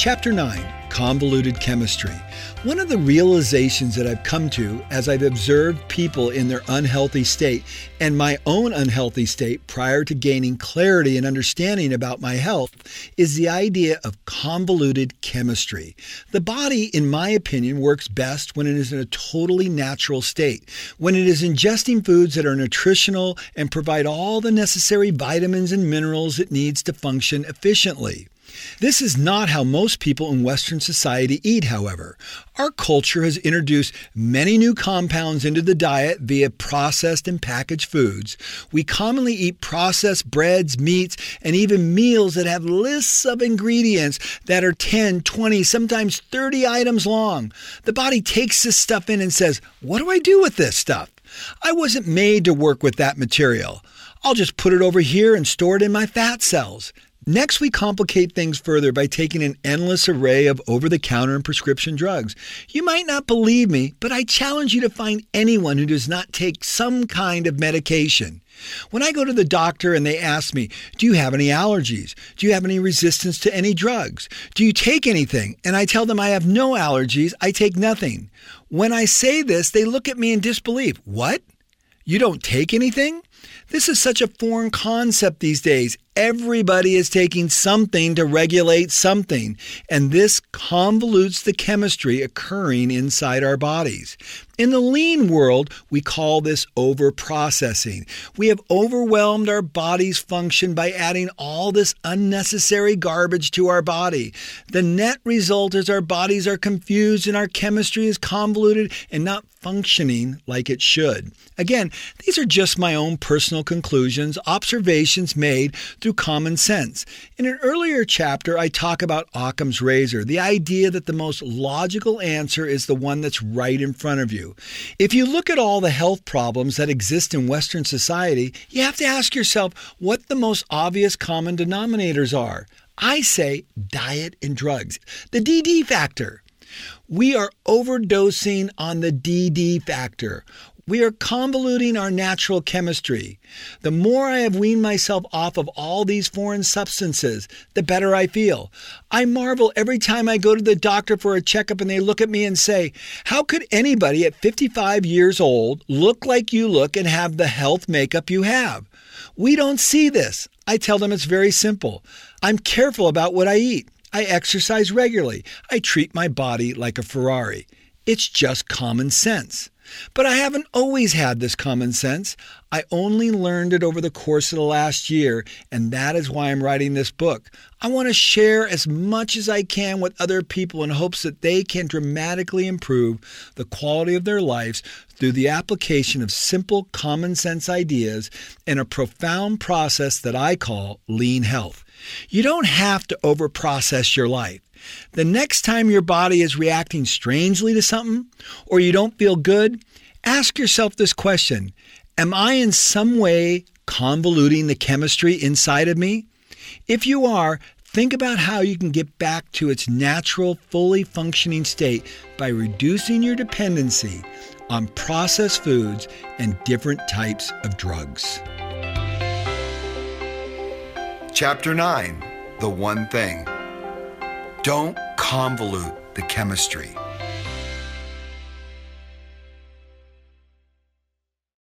Chapter 9 Convoluted Chemistry. One of the realizations that I've come to as I've observed people in their unhealthy state and my own unhealthy state prior to gaining clarity and understanding about my health is the idea of convoluted chemistry. The body, in my opinion, works best when it is in a totally natural state, when it is ingesting foods that are nutritional and provide all the necessary vitamins and minerals it needs to function efficiently. This is not how most people in Western society eat, however. Our culture has introduced many new compounds into the diet via processed and packaged foods. We commonly eat processed breads, meats, and even meals that have lists of ingredients that are 10, 20, sometimes 30 items long. The body takes this stuff in and says, What do I do with this stuff? I wasn't made to work with that material. I'll just put it over here and store it in my fat cells. Next, we complicate things further by taking an endless array of over the counter and prescription drugs. You might not believe me, but I challenge you to find anyone who does not take some kind of medication. When I go to the doctor and they ask me, Do you have any allergies? Do you have any resistance to any drugs? Do you take anything? And I tell them I have no allergies, I take nothing. When I say this, they look at me in disbelief. What? You don't take anything? This is such a foreign concept these days. Everybody is taking something to regulate something, and this convolutes the chemistry occurring inside our bodies. In the lean world, we call this overprocessing. We have overwhelmed our body's function by adding all this unnecessary garbage to our body. The net result is our bodies are confused and our chemistry is convoluted and not functioning like it should. Again, these are just my own personal conclusions, observations made through common sense. In an earlier chapter, I talk about Occam's razor, the idea that the most logical answer is the one that's right in front of you. If you look at all the health problems that exist in Western society, you have to ask yourself what the most obvious common denominators are. I say diet and drugs, the DD factor. We are overdosing on the DD factor. We are convoluting our natural chemistry. The more I have weaned myself off of all these foreign substances, the better I feel. I marvel every time I go to the doctor for a checkup and they look at me and say, How could anybody at 55 years old look like you look and have the health makeup you have? We don't see this. I tell them it's very simple. I'm careful about what I eat. I exercise regularly. I treat my body like a Ferrari. It's just common sense. But I haven't always had this common sense. I only learned it over the course of the last year, and that is why I'm writing this book. I want to share as much as I can with other people in hopes that they can dramatically improve the quality of their lives through the application of simple common sense ideas in a profound process that I call lean health. You don't have to overprocess your life. The next time your body is reacting strangely to something or you don't feel good, ask yourself this question Am I in some way convoluting the chemistry inside of me? If you are, think about how you can get back to its natural, fully functioning state by reducing your dependency on processed foods and different types of drugs. Chapter 9 The One Thing. Don't convolute the chemistry.